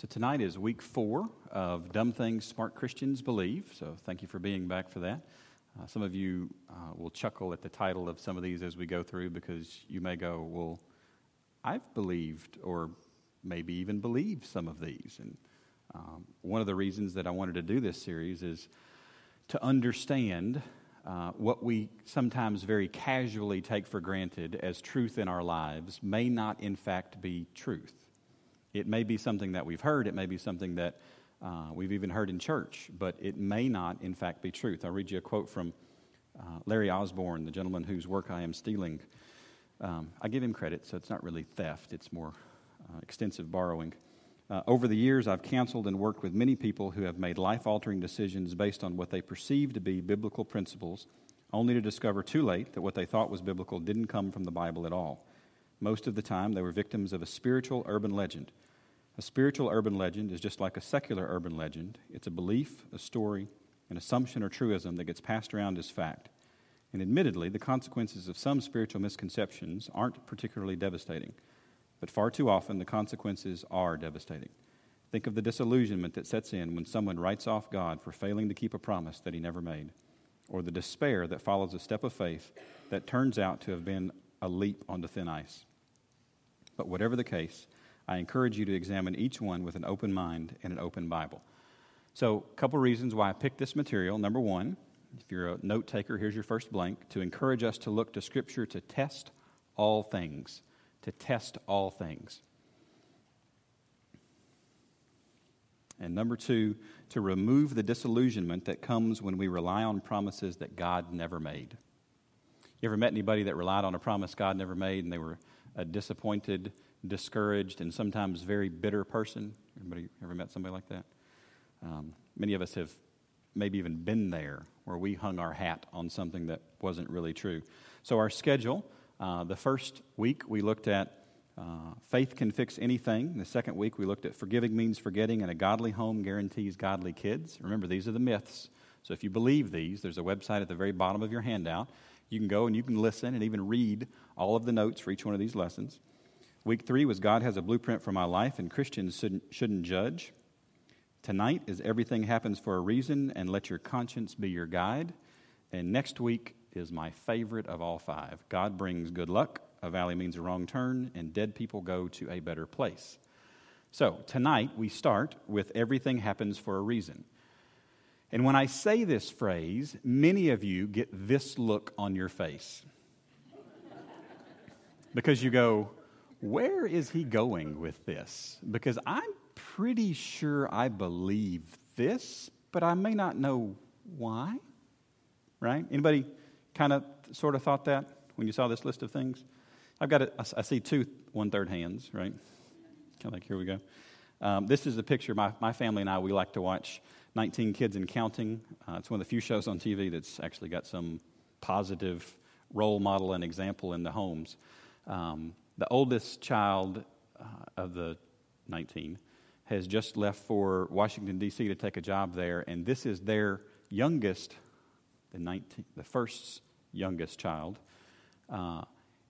So, tonight is week four of Dumb Things Smart Christians Believe. So, thank you for being back for that. Uh, some of you uh, will chuckle at the title of some of these as we go through because you may go, Well, I've believed or maybe even believed some of these. And um, one of the reasons that I wanted to do this series is to understand uh, what we sometimes very casually take for granted as truth in our lives may not, in fact, be truth. It may be something that we've heard, it may be something that uh, we've even heard in church, but it may not, in fact, be truth. I'll read you a quote from uh, Larry Osborne, the gentleman whose work I am stealing. Um, I give him credit, so it's not really theft, it's more uh, extensive borrowing. Uh, over the years, I've counseled and worked with many people who have made life altering decisions based on what they perceive to be biblical principles, only to discover too late that what they thought was biblical didn't come from the Bible at all. Most of the time, they were victims of a spiritual urban legend. A spiritual urban legend is just like a secular urban legend it's a belief, a story, an assumption or truism that gets passed around as fact. And admittedly, the consequences of some spiritual misconceptions aren't particularly devastating, but far too often the consequences are devastating. Think of the disillusionment that sets in when someone writes off God for failing to keep a promise that he never made, or the despair that follows a step of faith that turns out to have been a leap onto thin ice. But whatever the case, I encourage you to examine each one with an open mind and an open Bible. So, a couple reasons why I picked this material. Number one, if you're a note taker, here's your first blank to encourage us to look to Scripture to test all things. To test all things. And number two, to remove the disillusionment that comes when we rely on promises that God never made. You ever met anybody that relied on a promise God never made and they were a disappointed, discouraged, and sometimes very bitter person? Anybody ever met somebody like that? Um, many of us have maybe even been there where we hung our hat on something that wasn't really true. So, our schedule uh, the first week we looked at uh, faith can fix anything. The second week we looked at forgiving means forgetting, and a godly home guarantees godly kids. Remember, these are the myths. So, if you believe these, there's a website at the very bottom of your handout. You can go and you can listen and even read all of the notes for each one of these lessons. Week three was God has a blueprint for my life, and Christians shouldn't, shouldn't judge. Tonight is everything happens for a reason, and let your conscience be your guide. And next week is my favorite of all five God brings good luck, a valley means a wrong turn, and dead people go to a better place. So, tonight we start with everything happens for a reason. And when I say this phrase, many of you get this look on your face. because you go, where is he going with this? Because I'm pretty sure I believe this, but I may not know why. Right? Anybody kind of sort of thought that when you saw this list of things? I've got, a, I see two one third hands, right? Kind of like, here we go. Um, this is a picture. My, my family and I, we like to watch 19 Kids and Counting. Uh, it's one of the few shows on TV that's actually got some positive role model and example in the homes. Um, the oldest child uh, of the 19 has just left for Washington, D.C. to take a job there, and this is their youngest, the, 19, the first youngest child, uh,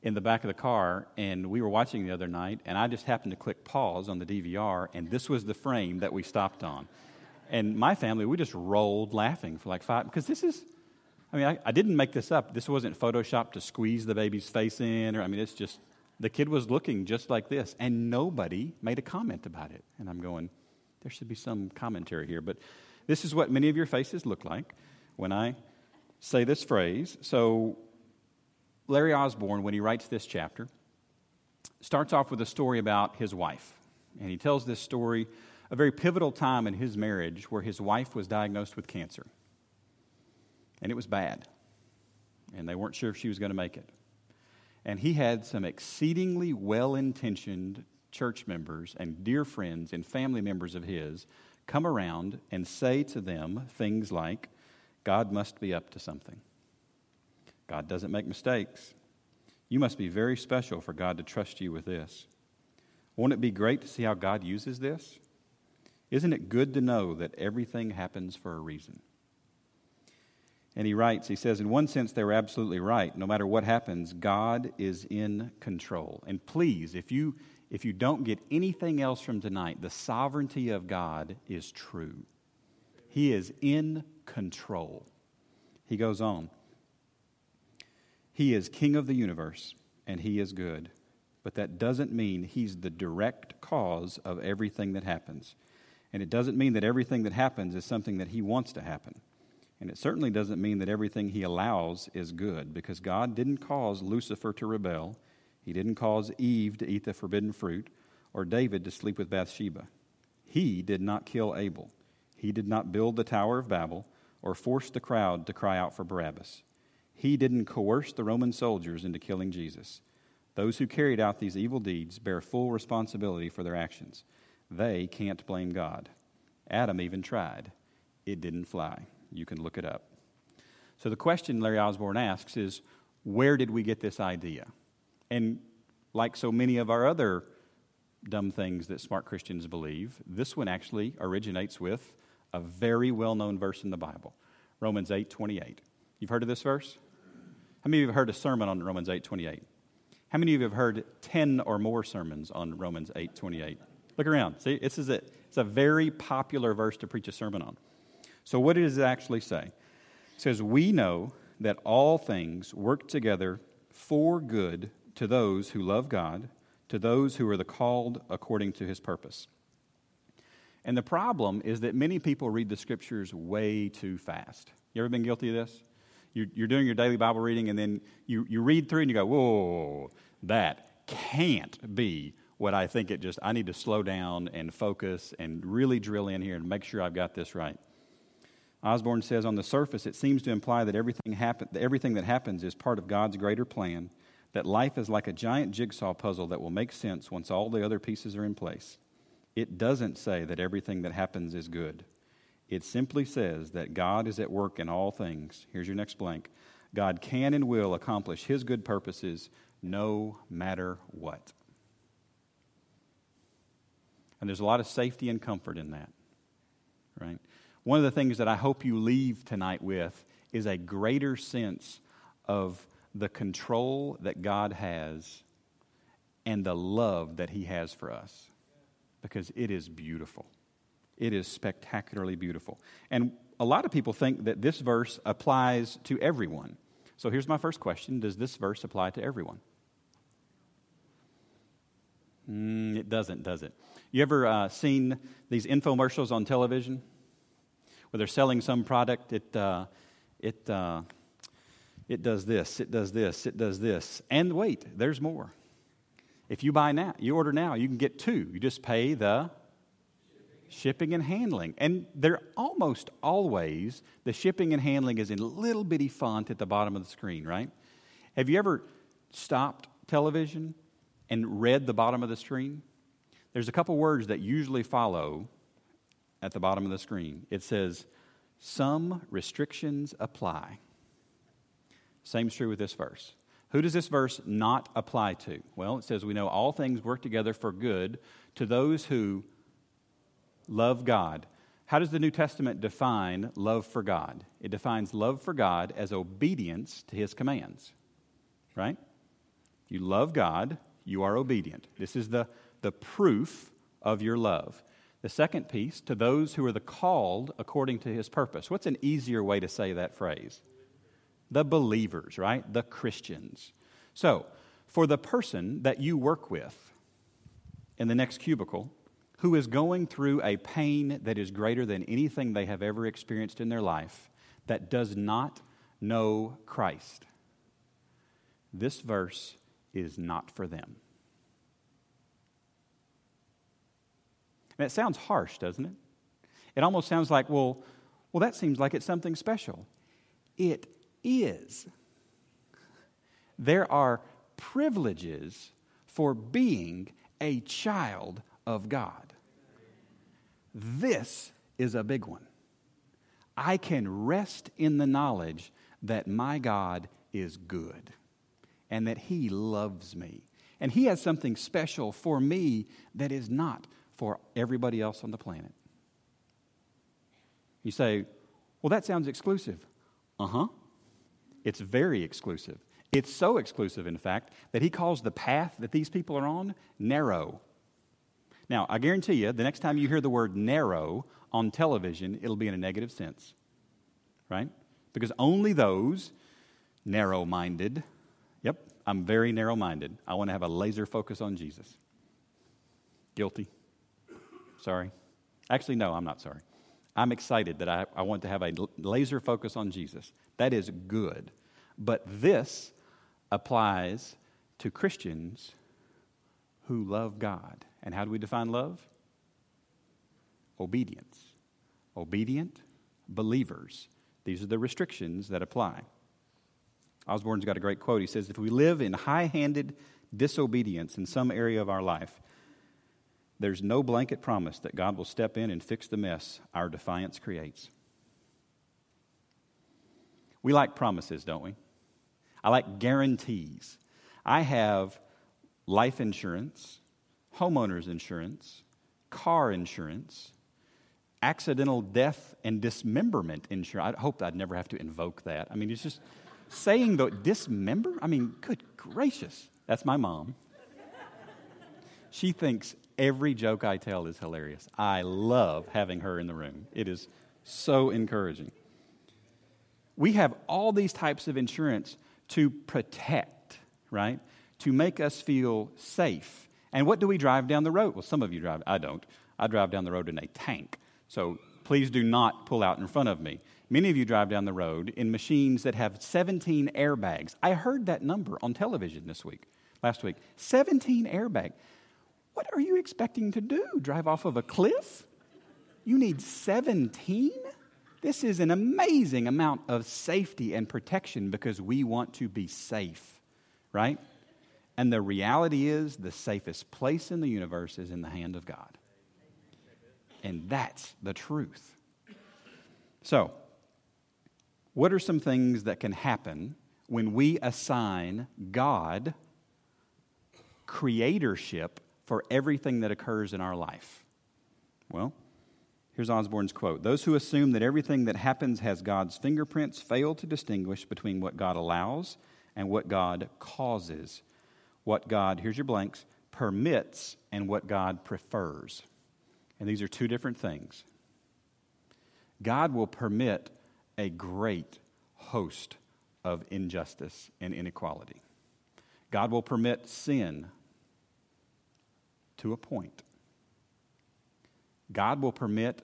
in the back of the car. And we were watching the other night, and I just happened to click pause on the DVR, and this was the frame that we stopped on. And my family, we just rolled laughing for like five, because this is, I mean, I, I didn't make this up. This wasn't Photoshopped to squeeze the baby's face in, or, I mean, it's just the kid was looking just like this, and nobody made a comment about it. And I'm going, there should be some commentary here. But this is what many of your faces look like when I say this phrase. So, Larry Osborne, when he writes this chapter, starts off with a story about his wife. And he tells this story, a very pivotal time in his marriage where his wife was diagnosed with cancer. And it was bad. And they weren't sure if she was going to make it and he had some exceedingly well intentioned church members and dear friends and family members of his come around and say to them things like, God must be up to something. God doesn't make mistakes. You must be very special for God to trust you with this. Won't it be great to see how God uses this? Isn't it good to know that everything happens for a reason? And he writes, he says, in one sense, they were absolutely right. No matter what happens, God is in control. And please, if you if you don't get anything else from tonight, the sovereignty of God is true. He is in control. He goes on. He is king of the universe, and he is good. But that doesn't mean he's the direct cause of everything that happens. And it doesn't mean that everything that happens is something that he wants to happen. And it certainly doesn't mean that everything he allows is good, because God didn't cause Lucifer to rebel. He didn't cause Eve to eat the forbidden fruit or David to sleep with Bathsheba. He did not kill Abel. He did not build the Tower of Babel or force the crowd to cry out for Barabbas. He didn't coerce the Roman soldiers into killing Jesus. Those who carried out these evil deeds bear full responsibility for their actions. They can't blame God. Adam even tried. It didn't fly. You can look it up. So the question Larry Osborne asks is where did we get this idea? And like so many of our other dumb things that smart Christians believe, this one actually originates with a very well known verse in the Bible Romans 8 28. You've heard of this verse? How many of you have heard a sermon on Romans 8 28? How many of you have heard 10 or more sermons on Romans 8 28? Look around. See, this is a, it's a very popular verse to preach a sermon on. So, what does it actually say? It says, We know that all things work together for good to those who love God, to those who are the called according to his purpose. And the problem is that many people read the scriptures way too fast. You ever been guilty of this? You're, doing your daily Bible reading, and then you, you read through and you go, whoa, that can't be what I think it just, I need to slow down and focus and really drill in here and make sure I've got this right. Osborne says on the surface, it seems to imply that everything, happen, everything that happens is part of God's greater plan, that life is like a giant jigsaw puzzle that will make sense once all the other pieces are in place. It doesn't say that everything that happens is good. It simply says that God is at work in all things. Here's your next blank God can and will accomplish His good purposes no matter what. And there's a lot of safety and comfort in that, right? One of the things that I hope you leave tonight with is a greater sense of the control that God has and the love that He has for us because it is beautiful. It is spectacularly beautiful. And a lot of people think that this verse applies to everyone. So here's my first question Does this verse apply to everyone? Mm, it doesn't, does it? You ever uh, seen these infomercials on television? Where they're selling some product, it, uh, it, uh, it does this, it does this, it does this. And wait, there's more. If you buy now, you order now, you can get two. You just pay the shipping and handling. And they're almost always, the shipping and handling is in little bitty font at the bottom of the screen, right? Have you ever stopped television and read the bottom of the screen? There's a couple words that usually follow at the bottom of the screen. It says, Some restrictions apply. Same's true with this verse. Who does this verse not apply to? Well, it says, We know all things work together for good to those who love God. How does the New Testament define love for God? It defines love for God as obedience to his commands, right? You love God, you are obedient. This is the, the proof of your love. The second piece, to those who are the called according to his purpose. What's an easier way to say that phrase? The believers, right? The Christians. So, for the person that you work with in the next cubicle, who is going through a pain that is greater than anything they have ever experienced in their life, that does not know Christ, this verse is not for them. And it sounds harsh, doesn't it? It almost sounds like, well, well, that seems like it's something special. It is. There are privileges for being a child of God. This is a big one. I can rest in the knowledge that my God is good and that He loves me. And He has something special for me that is not for everybody else on the planet. You say, well, that sounds exclusive. Uh huh. It's very exclusive. It's so exclusive, in fact, that he calls the path that these people are on narrow. Now, I guarantee you, the next time you hear the word narrow on television, it'll be in a negative sense, right? Because only those narrow minded, yep, I'm very narrow minded. I want to have a laser focus on Jesus. Guilty. Sorry. Actually, no, I'm not sorry. I'm excited that I, I want to have a laser focus on Jesus. That is good. But this applies to Christians who love God. And how do we define love? Obedience. Obedient believers. These are the restrictions that apply. Osborne's got a great quote. He says, If we live in high handed disobedience in some area of our life, there's no blanket promise that God will step in and fix the mess our defiance creates. We like promises, don't we? I like guarantees. I have life insurance, homeowners insurance, car insurance, accidental death and dismemberment insurance. I hope I'd never have to invoke that. I mean, it's just saying the dismember. I mean, good gracious. That's my mom. She thinks every joke I tell is hilarious. I love having her in the room. It is so encouraging. We have all these types of insurance to protect, right? To make us feel safe. And what do we drive down the road? Well, some of you drive, I don't. I drive down the road in a tank. So please do not pull out in front of me. Many of you drive down the road in machines that have 17 airbags. I heard that number on television this week, last week. 17 airbags. What are you expecting to do? Drive off of a cliff? You need 17? This is an amazing amount of safety and protection because we want to be safe, right? And the reality is, the safest place in the universe is in the hand of God. And that's the truth. So, what are some things that can happen when we assign God creatorship for everything that occurs in our life? Well, here's Osborne's quote Those who assume that everything that happens has God's fingerprints fail to distinguish between what God allows and what God causes. What God, here's your blanks, permits and what God prefers. And these are two different things. God will permit a great host of injustice and inequality. God will permit sin to a point. God will permit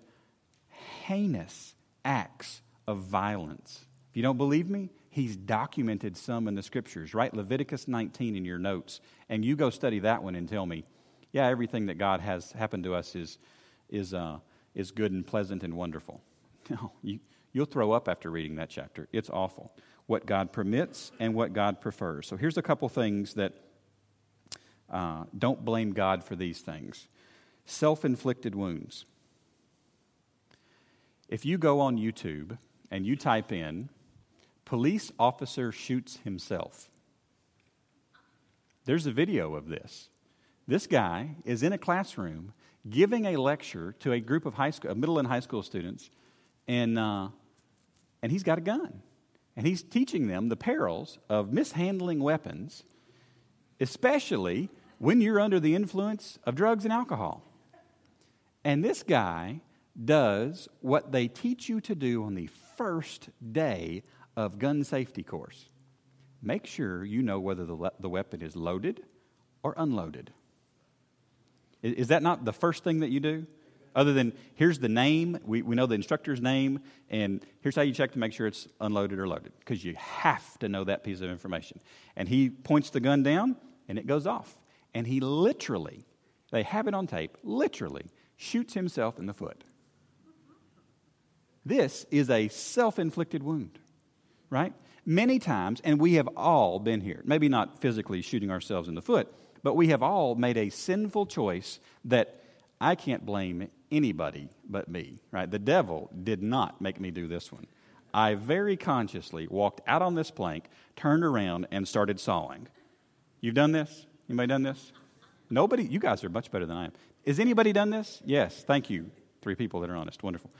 heinous acts of violence. If you don't believe me, He's documented some in the scriptures. Write Leviticus 19 in your notes, and you go study that one and tell me, yeah, everything that God has happened to us is, is, uh, is good and pleasant and wonderful. No, you, you'll throw up after reading that chapter. It's awful. What God permits and what God prefers. So here's a couple things that uh, don't blame God for these things self inflicted wounds. If you go on YouTube and you type in, police officer shoots himself, there's a video of this. This guy is in a classroom giving a lecture to a group of high school, middle and high school students, and, uh, and he's got a gun. And he's teaching them the perils of mishandling weapons, especially when you're under the influence of drugs and alcohol. And this guy does what they teach you to do on the first day of gun safety course. Make sure you know whether the, the weapon is loaded or unloaded. Is, is that not the first thing that you do? Other than here's the name, we, we know the instructor's name, and here's how you check to make sure it's unloaded or loaded, because you have to know that piece of information. And he points the gun down, and it goes off. And he literally, they have it on tape, literally shoots himself in the foot. This is a self inflicted wound, right? Many times, and we have all been here, maybe not physically shooting ourselves in the foot, but we have all made a sinful choice that I can't blame anybody but me, right? The devil did not make me do this one. I very consciously walked out on this plank, turned around, and started sawing. You've done this? Anybody done this? Nobody? You guys are much better than I am. Is anybody done this? Yes. Thank you. Three people that are honest. Wonderful.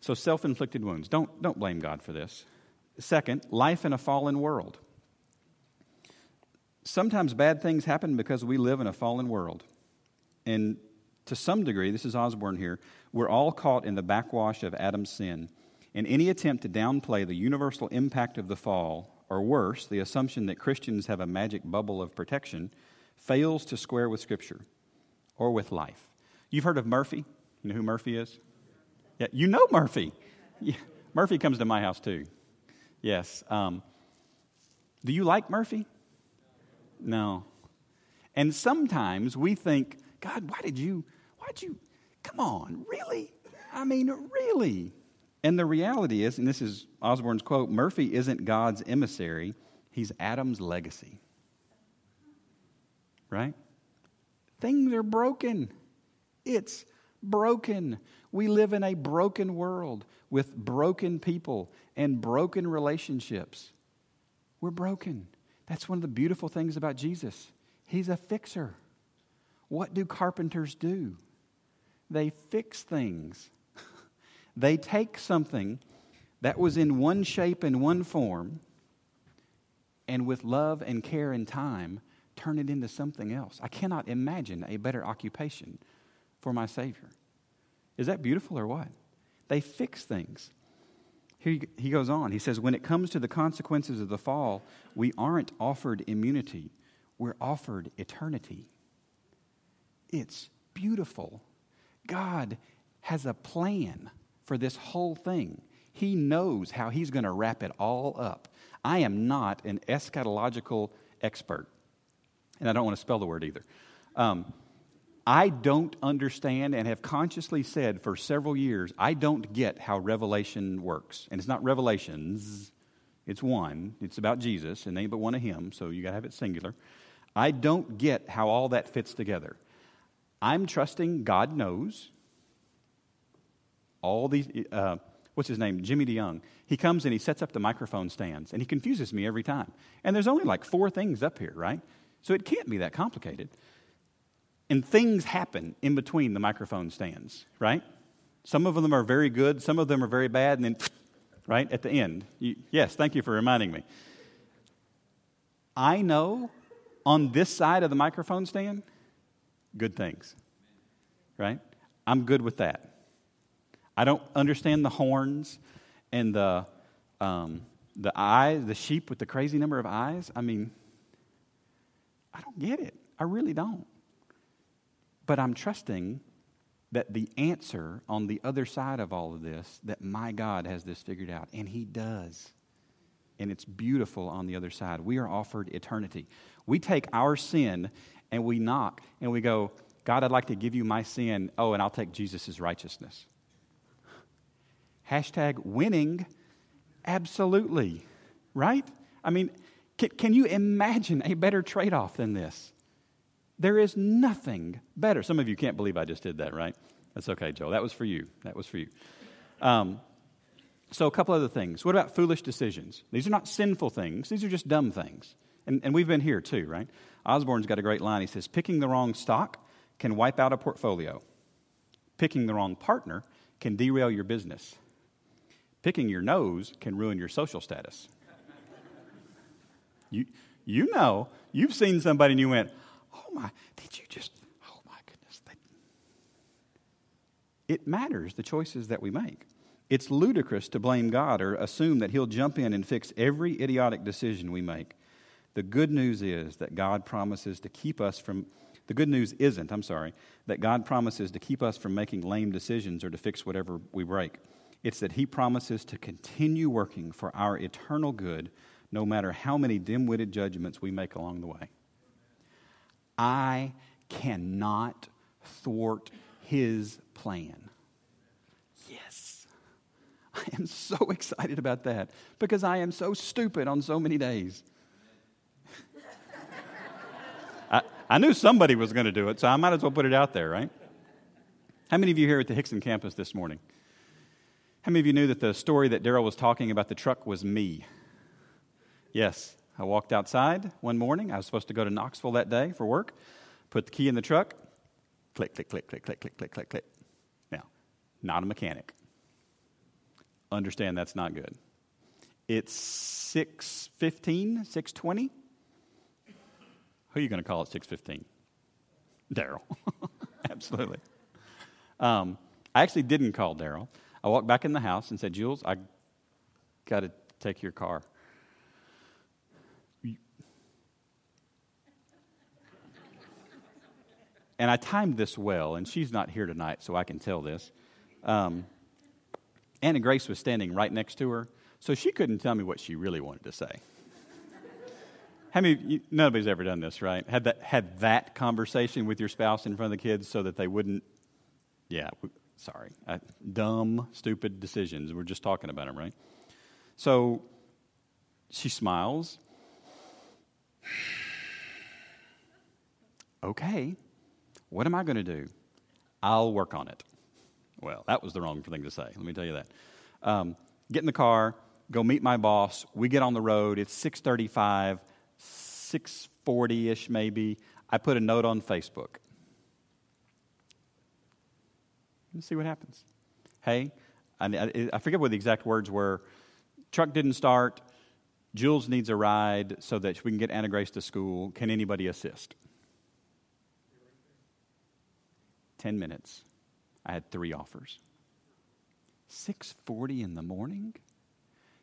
So self inflicted wounds. Don't, don't blame God for this. Second, life in a fallen world. Sometimes bad things happen because we live in a fallen world. And to some degree, this is Osborne here, we're all caught in the backwash of Adam's sin. And any attempt to downplay the universal impact of the fall, or worse, the assumption that Christians have a magic bubble of protection, fails to square with Scripture or with life. You've heard of Murphy? You know who Murphy is? Yeah, you know Murphy. Yeah. Murphy comes to my house too. Yes. Um, do you like Murphy? No. And sometimes we think, God, why did you, why'd you, come on, really? I mean, really? And the reality is, and this is Osborne's quote Murphy isn't God's emissary, he's Adam's legacy. Right? Things are broken. It's broken. We live in a broken world with broken people and broken relationships. We're broken. That's one of the beautiful things about Jesus. He's a fixer. What do carpenters do? They fix things. They take something that was in one shape and one form, and with love and care and time, turn it into something else. I cannot imagine a better occupation for my Savior. Is that beautiful or what? They fix things. Here he goes on. He says, When it comes to the consequences of the fall, we aren't offered immunity, we're offered eternity. It's beautiful. God has a plan for this whole thing. He knows how He's going to wrap it all up. I am not an eschatological expert, and I don't want to spell the word either. Um, I don't understand and have consciously said for several years, I don't get how Revelation works. And it's not Revelations, it's one. It's about Jesus, and ain't but one of Him, so you got to have it singular. I don't get how all that fits together. I'm trusting God knows. All these, uh, what's his name? Jimmy DeYoung. He comes and he sets up the microphone stands, and he confuses me every time. And there's only like four things up here, right? So it can't be that complicated. And things happen in between the microphone stands, right? Some of them are very good, some of them are very bad, and then, right, at the end. You, yes, thank you for reminding me. I know on this side of the microphone stand, good things, right? I'm good with that. I don't understand the horns and the, um, the eyes, the sheep with the crazy number of eyes. I mean, I don't get it. I really don't. But I'm trusting that the answer on the other side of all of this, that my God has this figured out. And He does. And it's beautiful on the other side. We are offered eternity. We take our sin and we knock and we go, God, I'd like to give you my sin. Oh, and I'll take Jesus' righteousness. Hashtag winning. Absolutely. Right? I mean, can, can you imagine a better trade off than this? There is nothing better. Some of you can't believe I just did that, right? That's okay, Joe. That was for you. That was for you. Um, so, a couple other things. What about foolish decisions? These are not sinful things, these are just dumb things. And, and we've been here too, right? Osborne's got a great line. He says, Picking the wrong stock can wipe out a portfolio, picking the wrong partner can derail your business, picking your nose can ruin your social status. you, you know, you've seen somebody and you went, oh my, did you just, oh my goodness. It matters, the choices that we make. It's ludicrous to blame God or assume that He'll jump in and fix every idiotic decision we make. The good news is that God promises to keep us from, the good news isn't, I'm sorry, that God promises to keep us from making lame decisions or to fix whatever we break. It's that He promises to continue working for our eternal good no matter how many dim witted judgments we make along the way. I cannot thwart his plan. Yes. I am so excited about that because I am so stupid on so many days. I, I knew somebody was going to do it, so I might as well put it out there, right? How many of you here at the Hixson campus this morning? How many of you knew that the story that Daryl was talking about the truck was me? Yes, I walked outside one morning. I was supposed to go to Knoxville that day for work. Put the key in the truck. Click, click, click, click, click, click, click, click, click. Now, not a mechanic. Understand that's not good. It's 615, 620. Who are you going to call at 615? Daryl. Absolutely. Um, I actually didn't call Daryl. I walked back in the house and said, Jules, I got to take your car. And I timed this well, and she's not here tonight, so I can tell this. Um, Anna Grace was standing right next to her, so she couldn't tell me what she really wanted to say. How many? Nobody's ever done this, right? Had that had that conversation with your spouse in front of the kids so that they wouldn't. Yeah, sorry, I, dumb, stupid decisions. We're just talking about them, right? So she smiles. okay, what am I going to do? I'll work on it. Well, that was the wrong thing to say. Let me tell you that. Um, get in the car, go meet my boss. We get on the road. It's 6:35, 6:40ish maybe. I put a note on Facebook. Let's see what happens. Hey, I, I forget what the exact words were. Truck didn't start. Jules needs a ride so that we can get Anna Grace to school. Can anybody assist? 10 minutes. I had three offers. 6:40 in the morning?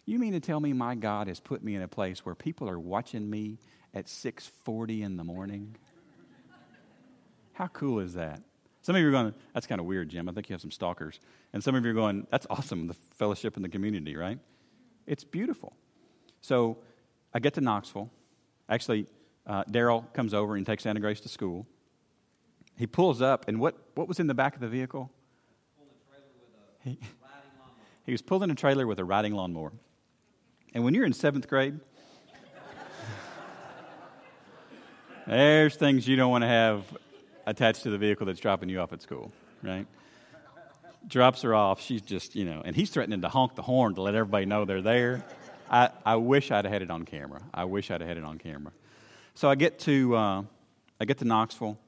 You mean to tell me my God has put me in a place where people are watching me at 6:40 in the morning? How cool is that? Some of you are going, that's kind of weird, Jim. I think you have some stalkers. And some of you are going, that's awesome, the fellowship in the community, right? It's beautiful. So I get to Knoxville. Actually, uh, Daryl comes over and takes Anna Grace to school. He pulls up, and what, what was in the back of the vehicle? He, he was pulling a trailer with a riding lawnmower. And when you're in seventh grade, there's things you don't want to have attached to the vehicle that's dropping you off at school, right? Drops her off. She's just, you know, and he's threatening to honk the horn to let everybody know they're there. I, I wish I'd have had it on camera. I wish I'd have had it on camera. So I get to, uh, I get to Knoxville,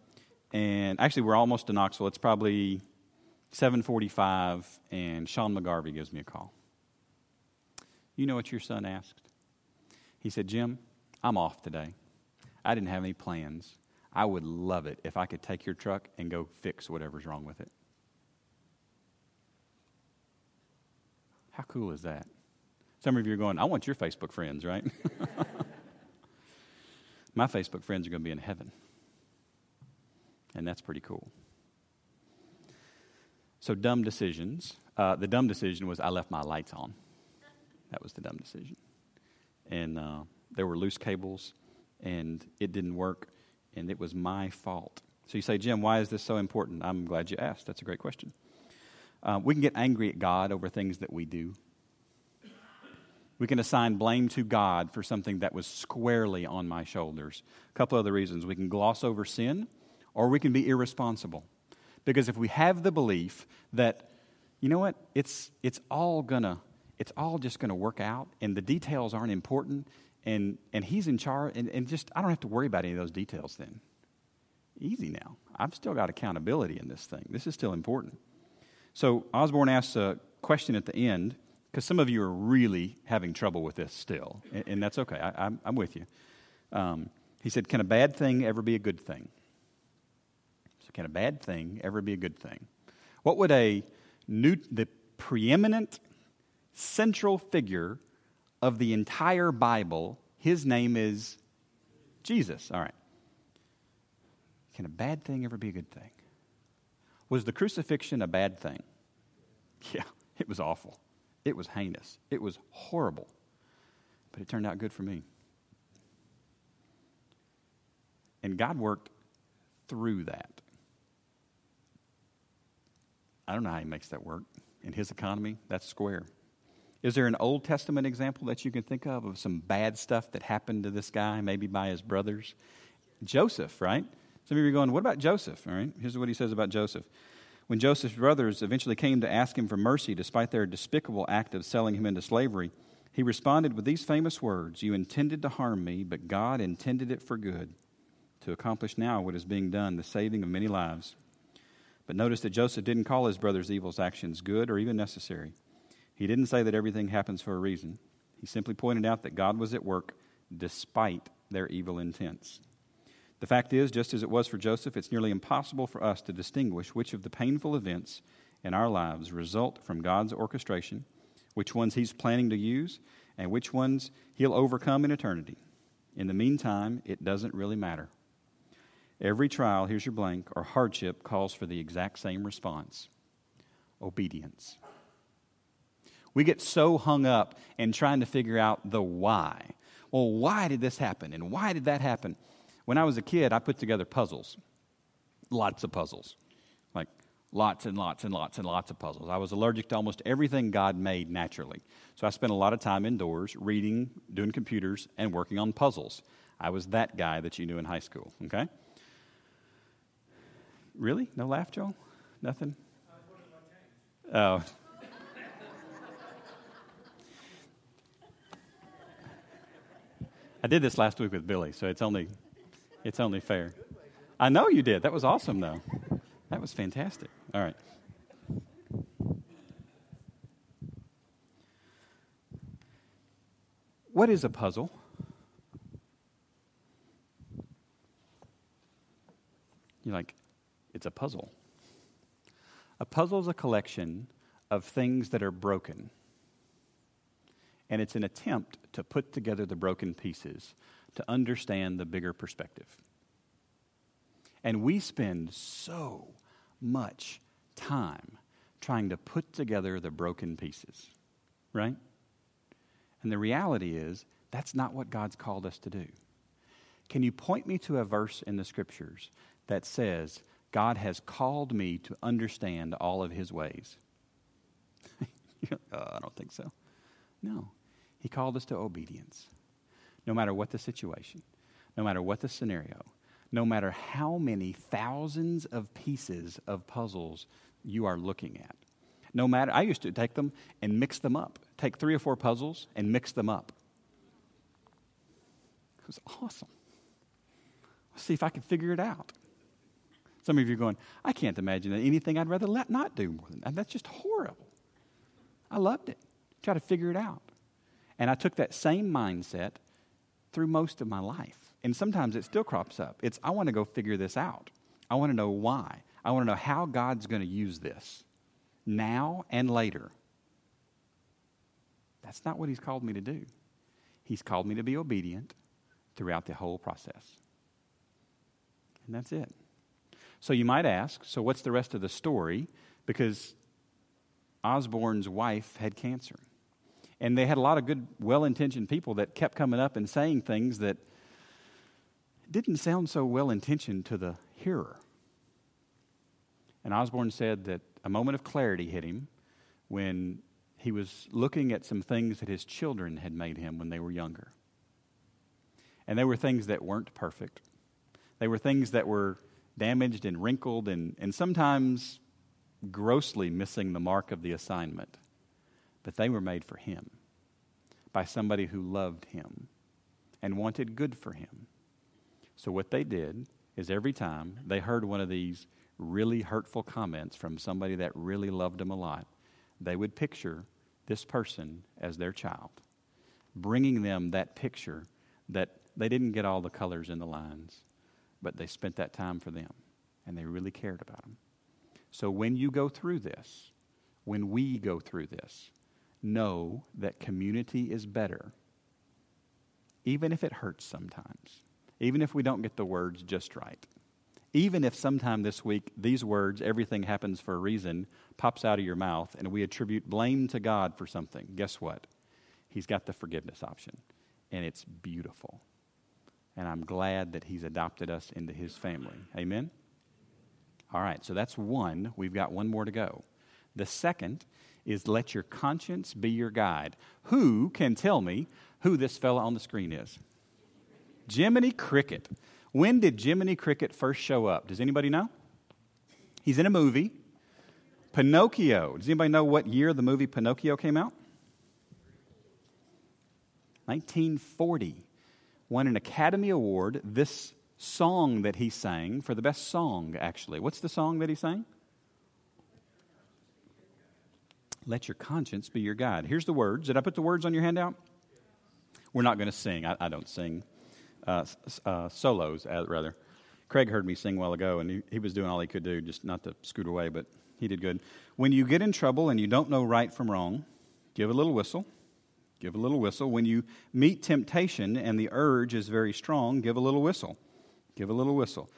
and actually we're almost to Knoxville. It's probably 7:45, and Sean McGarvey gives me a call. You know what your son asked? He said, Jim, I'm off today. I didn't have any plans. I would love it if I could take your truck and go fix whatever's wrong with it. How cool is that? Some of you are going, I want your Facebook friends, right? My Facebook friends are going to be in heaven. And that's pretty cool. So, dumb decisions. Uh, the dumb decision was I left my lights on. That was the dumb decision. And uh, there were loose cables, and it didn't work and it was my fault. So you say, Jim, why is this so important? I'm glad you asked. That's a great question. Uh, we can get angry at God over things that we do. We can assign blame to God for something that was squarely on my shoulders. A couple other reasons. We can gloss over sin, or we can be irresponsible. Because if we have the belief that, you know what, it's, it's all gonna, it's all just gonna work out, and the details aren't important, and, and he's in charge, and, and just, I don't have to worry about any of those details then. Easy now. I've still got accountability in this thing. This is still important. So Osborne asks a question at the end, because some of you are really having trouble with this still, and, and that's okay. I, am I'm with you. Um, he said, Can a bad thing ever be a good thing? So, can a bad thing ever be a good thing? What would a new, the preeminent central figure of the entire Bible, his name is Jesus. All right. Can a bad thing ever be a good thing? Was the crucifixion a bad thing? Yeah, it was awful. It was heinous. It was horrible. But it turned out good for me. And God worked through that. I don't know how He makes that work. In His economy, that's square. Is there an Old Testament example that you can think of of some bad stuff that happened to this guy, maybe by his brothers? Joseph, right? Some of you are going, what about Joseph? All right, here's what he says about Joseph. When Joseph's brothers eventually came to ask him for mercy despite their despicable act of selling him into slavery, he responded with these famous words You intended to harm me, but God intended it for good, to accomplish now what is being done, the saving of many lives. But notice that Joseph didn't call his brothers' evil actions good or even necessary. He didn't say that everything happens for a reason. He simply pointed out that God was at work despite their evil intents. The fact is, just as it was for Joseph, it's nearly impossible for us to distinguish which of the painful events in our lives result from God's orchestration, which ones He's planning to use, and which ones He'll overcome in eternity. In the meantime, it doesn't really matter. Every trial, here's your blank, or hardship calls for the exact same response obedience. We get so hung up in trying to figure out the why. Well, why did this happen? And why did that happen? When I was a kid, I put together puzzles, lots of puzzles, like lots and lots and lots and lots of puzzles. I was allergic to almost everything God made naturally. So I spent a lot of time indoors reading, doing computers, and working on puzzles. I was that guy that you knew in high school, okay? Really? No laugh, Joel? Nothing? Oh. I did this last week with Billy, so it's only it's only fair. I know you did. That was awesome, though. That was fantastic. All right. What is a puzzle? You're like, it's a puzzle. A puzzle is a collection of things that are broken. And it's an attempt to put together the broken pieces to understand the bigger perspective. And we spend so much time trying to put together the broken pieces, right? And the reality is, that's not what God's called us to do. Can you point me to a verse in the scriptures that says, God has called me to understand all of his ways? uh, I don't think so. No. He called us to obedience no matter what the situation, no matter what the scenario, no matter how many thousands of pieces of puzzles you are looking at. No matter, I used to take them and mix them up. Take three or four puzzles and mix them up. It was awesome. Let's see if I can figure it out. Some of you are going, I can't imagine anything I'd rather let not do more than that. That's just horrible. I loved it. Try to figure it out. And I took that same mindset through most of my life. And sometimes it still crops up. It's, I want to go figure this out. I want to know why. I want to know how God's going to use this now and later. That's not what He's called me to do. He's called me to be obedient throughout the whole process. And that's it. So you might ask so, what's the rest of the story? Because Osborne's wife had cancer. And they had a lot of good, well intentioned people that kept coming up and saying things that didn't sound so well intentioned to the hearer. And Osborne said that a moment of clarity hit him when he was looking at some things that his children had made him when they were younger. And they were things that weren't perfect. They were things that were damaged and wrinkled and, and sometimes grossly missing the mark of the assignment but they were made for him by somebody who loved him and wanted good for him. So, what they did is every time they heard one of these really hurtful comments from somebody that really loved them a lot, they would picture this person as their child, bringing them that picture that they didn't get all the colors in the lines, but they spent that time for them and they really cared about them. So, when you go through this, when we go through this, know that community is better, even if it hurts sometimes, even if we don't get the words just right. Even if sometime this week these words, everything happens for a reason, pops out of your mouth and we attribute blame to God for something, guess what? He's got the forgiveness option. And it's beautiful. And I'm glad that He's adopted us into His family. Amen? All right, so that's one. We've got one more to go. The second is let your conscience be your guide. Who can tell me who this fella on the screen is? Jiminy Cricket. When did Jiminy Cricket first show up? Does anybody know? He's in a movie, Pinocchio. Does anybody know what year the movie Pinocchio came out? 1940. Won an Academy Award. This song that he sang for the best song, actually. What's the song that he sang? Let your conscience be your guide. Here's the words. Did I put the words on your handout? We're not going to sing. I, I, don't sing uh, uh, solos, uh, rather. Craig heard me sing a while ago, and he, he was doing all he could do, just not to scoot away, but he did good. When you get in trouble and you don't know right from wrong, give a little whistle. Give a little whistle. When you meet temptation and the urge is very strong, give a little whistle. Give a little whistle.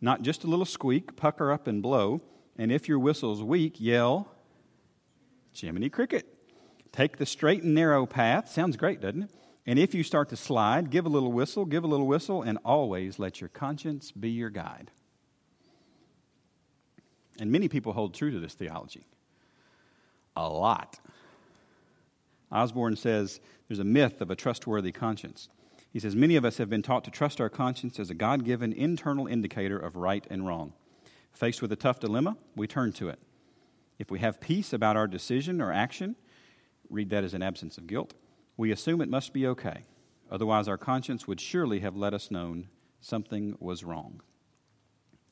Not just a little squeak, pucker up and blow. And if your whistle's weak, yell, Jiminy Cricket. Take the straight and narrow path. Sounds great, doesn't it? And if you start to slide, give a little whistle, give a little whistle, and always let your conscience be your guide. And many people hold true to this theology. A lot. Osborne says there's a myth of a trustworthy conscience. He says many of us have been taught to trust our conscience as a God given internal indicator of right and wrong. Faced with a tough dilemma, we turn to it. If we have peace about our decision or action, read that as an absence of guilt, we assume it must be okay. Otherwise, our conscience would surely have let us know something was wrong.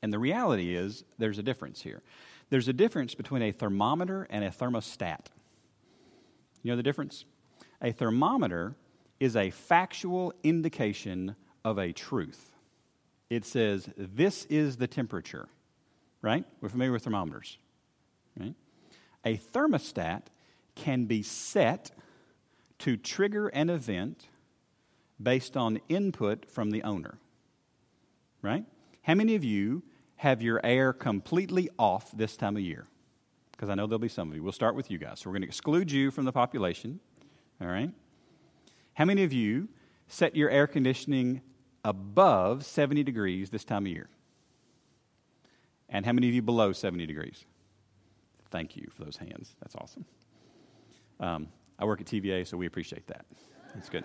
And the reality is, there's a difference here. There's a difference between a thermometer and a thermostat. You know the difference? A thermometer is a factual indication of a truth. It says, this is the temperature, right? We're familiar with thermometers, right? A thermostat can be set to trigger an event based on input from the owner, right? How many of you have your air completely off this time of year? Because I know there'll be some of you. We'll start with you guys. So we're going to exclude you from the population. All right? How many of you set your air conditioning above 70 degrees this time of year? And how many of you below 70 degrees? Thank you for those hands. That's awesome. Um, I work at TVA, so we appreciate that. That's good.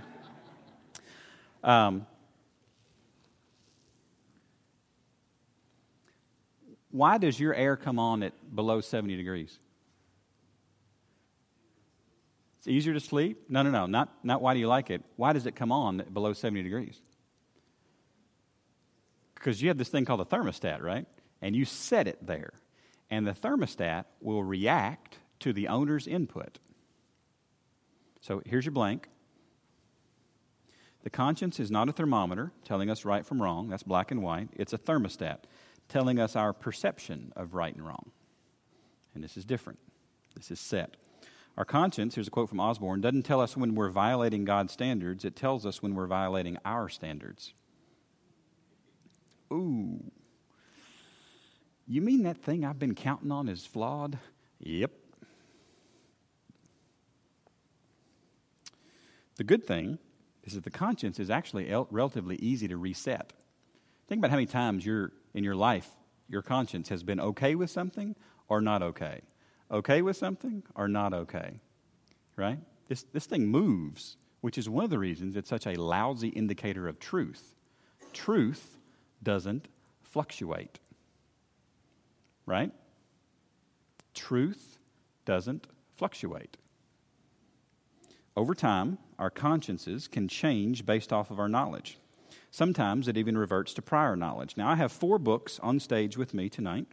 Um, Why does your air come on at below 70 degrees? It's easier to sleep? No, no, no. Not, not why do you like it. Why does it come on at below 70 degrees? Because you have this thing called a thermostat, right? And you set it there. And the thermostat will react to the owner's input. So here's your blank. The conscience is not a thermometer telling us right from wrong. That's black and white. It's a thermostat telling us our perception of right and wrong. And this is different. This is set. Our conscience, here's a quote from Osborne, doesn't tell us when we're violating God's standards, it tells us when we're violating our standards. Ooh. You mean that thing I've been counting on is flawed? Yep. The good thing is that the conscience is actually relatively easy to reset. Think about how many times you're in your life, your conscience has been okay with something or not okay. Okay with something or not okay. Right? This, this thing moves, which is one of the reasons it's such a lousy indicator of truth. Truth doesn't fluctuate. Right? Truth doesn't fluctuate. Over time, our consciences can change based off of our knowledge. Sometimes it even reverts to prior knowledge. Now, I have four books on stage with me tonight.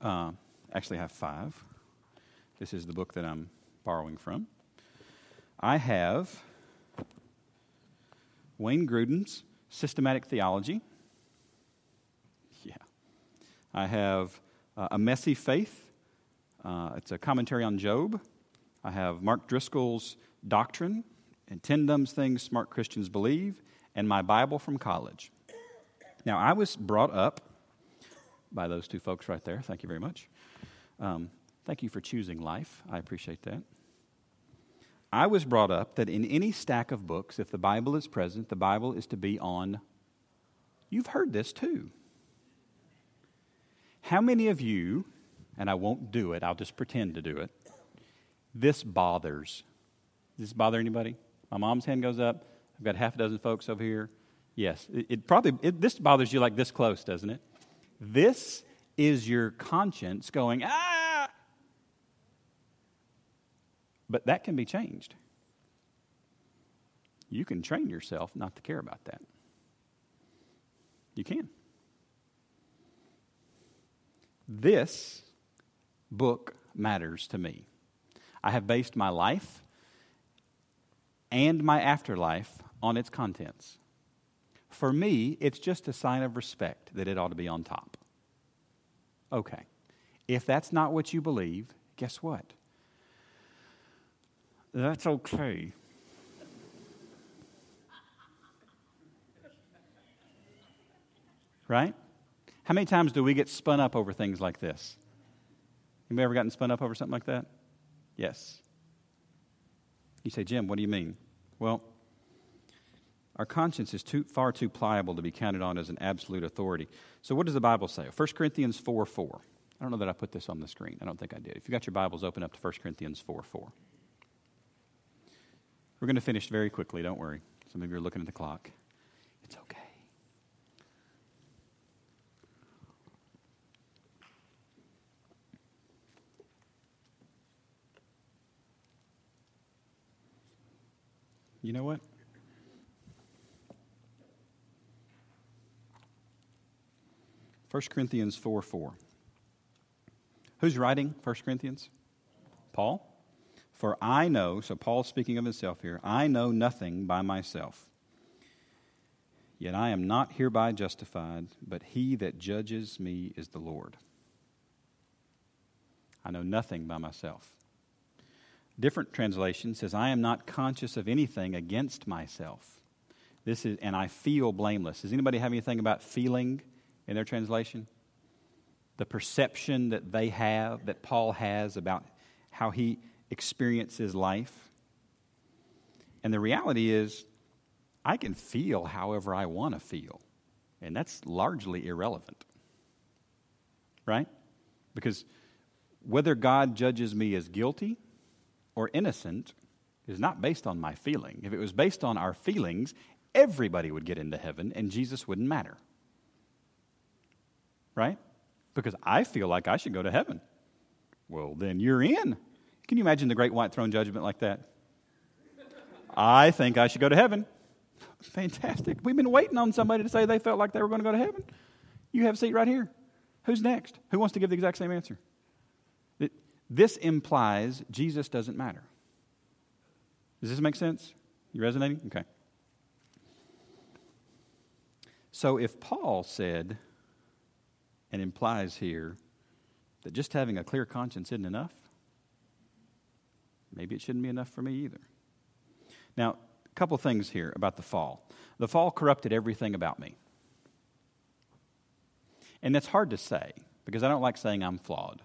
Uh, actually, I have five. This is the book that I'm borrowing from. I have Wayne Grudem's Systematic Theology. I have uh, A Messy Faith. Uh, it's a commentary on Job. I have Mark Driscoll's Doctrine and Ten Dumb Things Smart Christians Believe and my Bible from college. Now, I was brought up by those two folks right there. Thank you very much. Um, thank you for choosing life. I appreciate that. I was brought up that in any stack of books, if the Bible is present, the Bible is to be on. You've heard this too. How many of you, and I won't do it, I'll just pretend to do it, this bothers. Does this bother anybody? My mom's hand goes up. I've got half a dozen folks over here. Yes, it, it probably, it, this bothers you like this close, doesn't it? This is your conscience going, ah! But that can be changed. You can train yourself not to care about that. You can. This book matters to me. I have based my life and my afterlife on its contents. For me, it's just a sign of respect that it ought to be on top. Okay. If that's not what you believe, guess what? That's okay. Right? How many times do we get spun up over things like this? Have you ever gotten spun up over something like that? Yes. You say, Jim, what do you mean? Well, our conscience is too, far too pliable to be counted on as an absolute authority. So, what does the Bible say? 1 Corinthians 4 4. I don't know that I put this on the screen. I don't think I did. If you got your Bibles, open up to 1 Corinthians 4 4. We're going to finish very quickly, don't worry. Some of you are looking at the clock. You know what? First Corinthians 4 4. Who's writing First Corinthians? Paul? For I know, so Paul's speaking of himself here, I know nothing by myself. Yet I am not hereby justified, but he that judges me is the Lord. I know nothing by myself. Different translation says, I am not conscious of anything against myself. This is, and I feel blameless. Does anybody have anything about feeling in their translation? The perception that they have, that Paul has about how he experiences life. And the reality is, I can feel however I want to feel. And that's largely irrelevant. Right? Because whether God judges me as guilty or innocent is not based on my feeling. If it was based on our feelings, everybody would get into heaven and Jesus wouldn't matter. Right? Because I feel like I should go to heaven. Well, then you're in. Can you imagine the great white throne judgment like that? I think I should go to heaven. Fantastic. We've been waiting on somebody to say they felt like they were going to go to heaven. You have a seat right here. Who's next? Who wants to give the exact same answer? This implies Jesus doesn't matter. Does this make sense? You resonating? Okay. So if Paul said and implies here that just having a clear conscience isn't enough, maybe it shouldn't be enough for me either. Now, a couple things here about the fall. The fall corrupted everything about me. And that's hard to say because I don't like saying I'm flawed.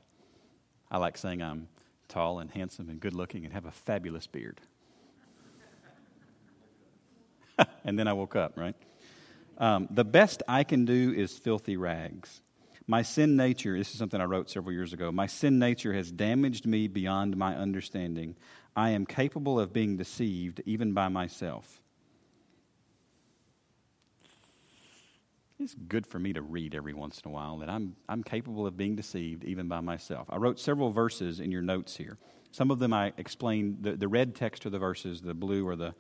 I like saying I'm tall and handsome and good looking and have a fabulous beard. and then I woke up, right? Um, the best I can do is filthy rags. My sin nature, this is something I wrote several years ago. My sin nature has damaged me beyond my understanding. I am capable of being deceived even by myself. It's good for me to read every once in a while that I'm, I'm capable of being deceived even by myself. I wrote several verses in your notes here. Some of them I explained, the, the red text are the verses, the blue are the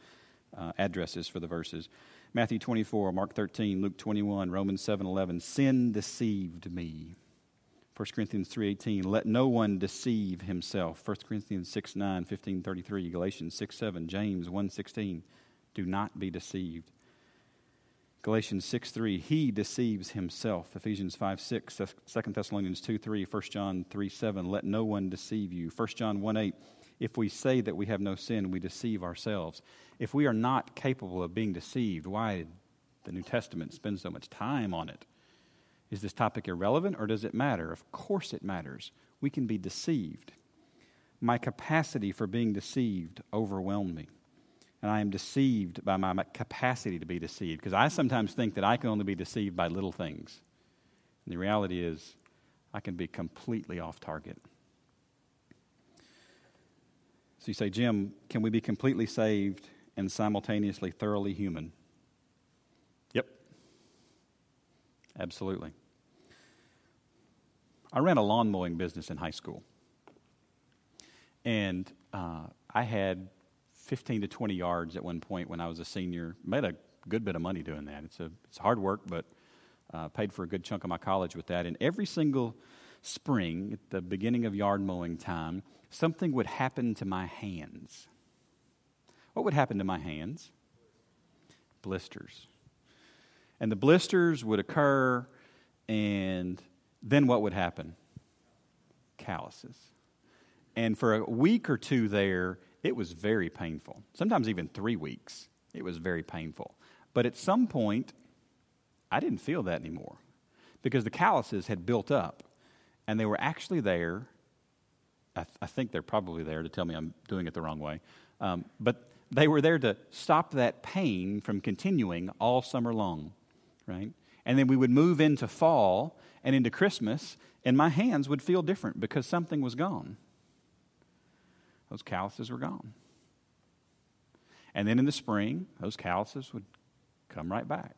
uh, addresses for the verses. Matthew 24, Mark 13, Luke 21, Romans 7, 11. Sin deceived me. 1 Corinthians 3.18, let no one deceive himself. 1 Corinthians 6, 9, 15, 33, Galatians 6, 7, James 1, 16. Do not be deceived. Galatians 6 3, he deceives himself. Ephesians 5 6, 2 Thessalonians 2 3, 1 John 3 7, let no one deceive you. 1 John 1 8, if we say that we have no sin, we deceive ourselves. If we are not capable of being deceived, why did the New Testament spend so much time on it? Is this topic irrelevant or does it matter? Of course it matters. We can be deceived. My capacity for being deceived overwhelmed me and I am deceived by my capacity to be deceived because I sometimes think that I can only be deceived by little things. And the reality is, I can be completely off target. So you say, Jim, can we be completely saved and simultaneously thoroughly human? Yep. Absolutely. I ran a lawn mowing business in high school. And uh, I had 15 to 20 yards at one point when I was a senior. Made a good bit of money doing that. It's, a, it's hard work, but uh, paid for a good chunk of my college with that. And every single spring, at the beginning of yard mowing time, something would happen to my hands. What would happen to my hands? Blisters. And the blisters would occur, and then what would happen? Calluses. And for a week or two there, it was very painful. Sometimes even three weeks, it was very painful. But at some point, I didn't feel that anymore because the calluses had built up and they were actually there. I, th- I think they're probably there to tell me I'm doing it the wrong way. Um, but they were there to stop that pain from continuing all summer long, right? And then we would move into fall and into Christmas, and my hands would feel different because something was gone. Those calluses were gone. And then in the spring, those calluses would come right back.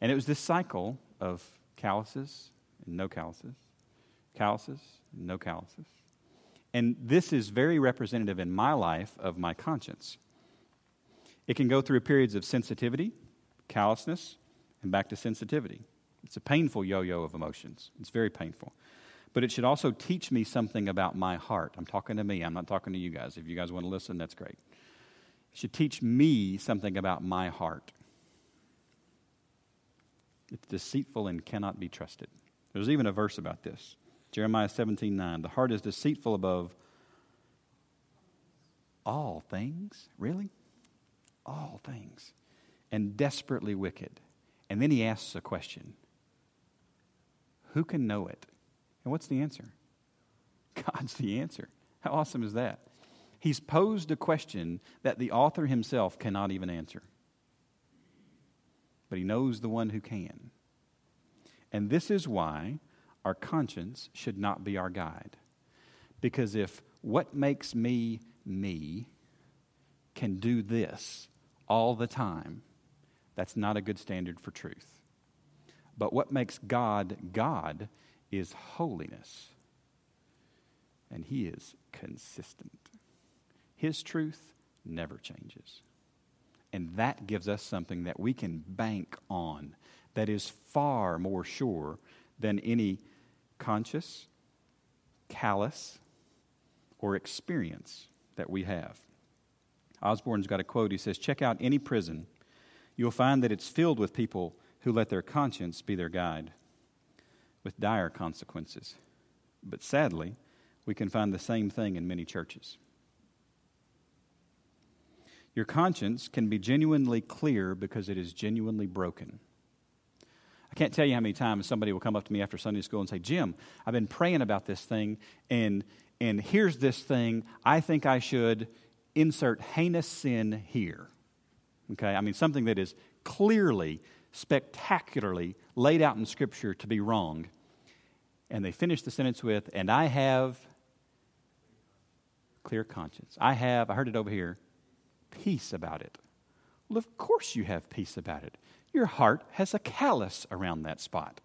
And it was this cycle of calluses and no calluses, calluses and no calluses. And this is very representative in my life of my conscience. It can go through periods of sensitivity, callousness, and back to sensitivity. It's a painful yo yo of emotions. It's very painful. But it should also teach me something about my heart. I'm talking to me, I'm not talking to you guys. If you guys want to listen, that's great. It should teach me something about my heart. It's deceitful and cannot be trusted. There's even a verse about this. Jeremiah 17 9. The heart is deceitful above all things. Really? All things. And desperately wicked. And then he asks a question Who can know it? And what's the answer? God's the answer. How awesome is that? He's posed a question that the author himself cannot even answer but he knows the one who can. And this is why our conscience should not be our guide. Because if what makes me me can do this all the time, that's not a good standard for truth. But what makes God God is holiness. And He is consistent. His truth never changes. And that gives us something that we can bank on that is far more sure than any conscious, callous, or experience that we have. Osborne's got a quote. He says, Check out any prison. You'll find that it's filled with people who let their conscience be their guide, with dire consequences. But sadly, we can find the same thing in many churches. Your conscience can be genuinely clear because it is genuinely broken. I can't tell you how many times somebody will come up to me after Sunday school and say, Jim, I've been praying about this thing, and, and here's this thing. I think I should insert heinous sin here. Okay? I mean, something that is clearly, spectacularly laid out in Scripture to be wrong. And they finish the sentence with, and I have clear conscience. I have, I heard it over here, peace about it. Well, of course you have peace about it. Your heart has a callus around that spot,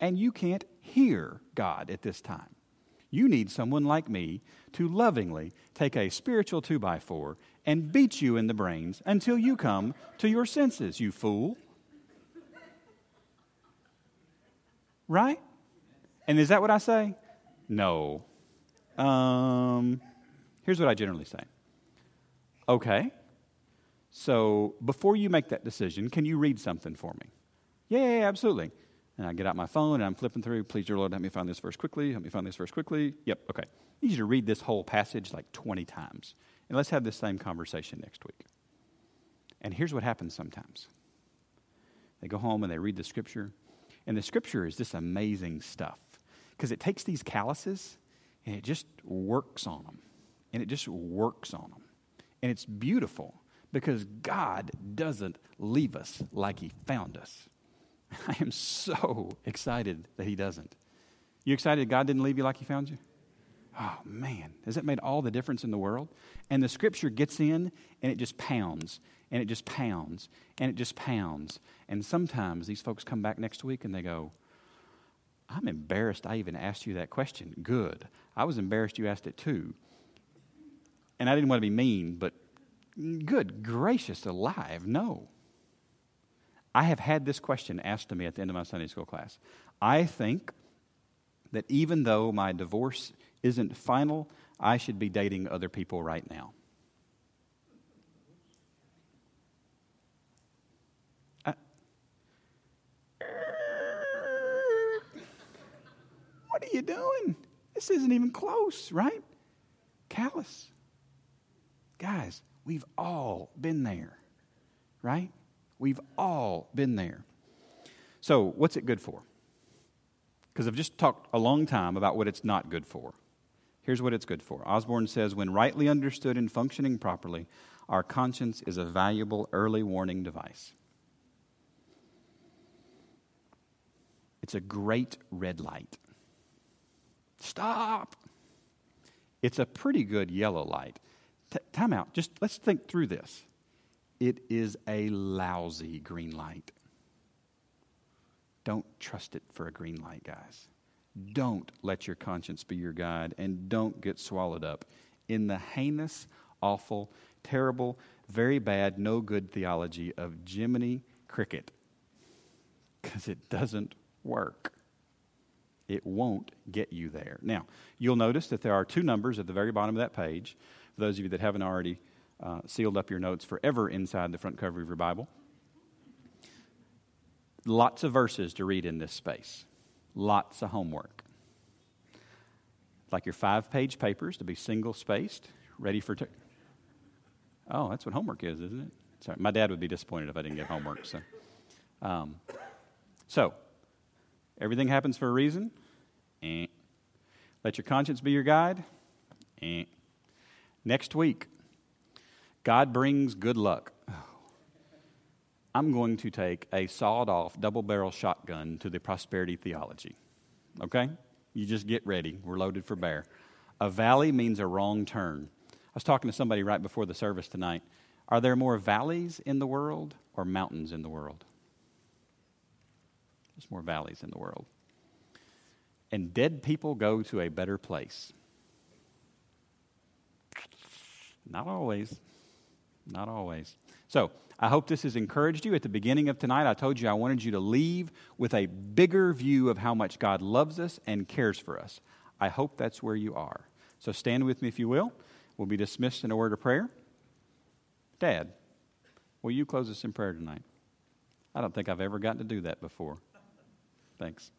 and you can't hear God at this time. You need someone like me to lovingly take a spiritual two by four and beat you in the brains until you come to your senses, you fool. Right? And is that what I say? No. Um, here's what I generally say. Okay, so before you make that decision, can you read something for me? Yeah, yeah, absolutely. And I get out my phone and I'm flipping through. Please, dear Lord, help me find this verse quickly. Help me find this verse quickly. Yep, okay. I need you to read this whole passage like 20 times. And let's have this same conversation next week. And here's what happens sometimes they go home and they read the scripture. And the scripture is this amazing stuff because it takes these calluses and it just works on them. And it just works on them. And it's beautiful because God doesn't leave us like He found us. I am so excited that He doesn't. You excited God didn't leave you like He found you? Oh, man, has that made all the difference in the world? And the scripture gets in and it just pounds and it just pounds and it just pounds. And sometimes these folks come back next week and they go, I'm embarrassed I even asked you that question. Good. I was embarrassed you asked it too. And I didn't want to be mean, but Good gracious alive, no. I have had this question asked to me at the end of my Sunday school class. I think that even though my divorce isn't final, I should be dating other people right now. What are you doing? This isn't even close, right? Callous. Guys, we've all been there, right? We've all been there. So, what's it good for? Because I've just talked a long time about what it's not good for. Here's what it's good for Osborne says when rightly understood and functioning properly, our conscience is a valuable early warning device. It's a great red light. Stop! It's a pretty good yellow light. T- time out. Just let's think through this. It is a lousy green light. Don't trust it for a green light, guys. Don't let your conscience be your guide and don't get swallowed up in the heinous, awful, terrible, very bad, no good theology of Jiminy Cricket because it doesn't work. It won't get you there. Now, you'll notice that there are two numbers at the very bottom of that page. For those of you that haven't already uh, sealed up your notes forever inside the front cover of your Bible, lots of verses to read in this space lots of homework. Like your five page papers to be single spaced, ready for. T- oh, that's what homework is, isn't it? Sorry, my dad would be disappointed if I didn't get homework. So, um, so everything happens for a reason. Eh. Let your conscience be your guide. Eh. Next week, God brings good luck. I'm going to take a sawed off double barrel shotgun to the prosperity theology. Okay? You just get ready. We're loaded for bear. A valley means a wrong turn. I was talking to somebody right before the service tonight. Are there more valleys in the world or mountains in the world? There's more valleys in the world. And dead people go to a better place. Not always. Not always. So, I hope this has encouraged you. At the beginning of tonight, I told you I wanted you to leave with a bigger view of how much God loves us and cares for us. I hope that's where you are. So stand with me if you will. We'll be dismissed in a word of prayer. Dad, will you close us in prayer tonight? I don't think I've ever gotten to do that before. Thanks.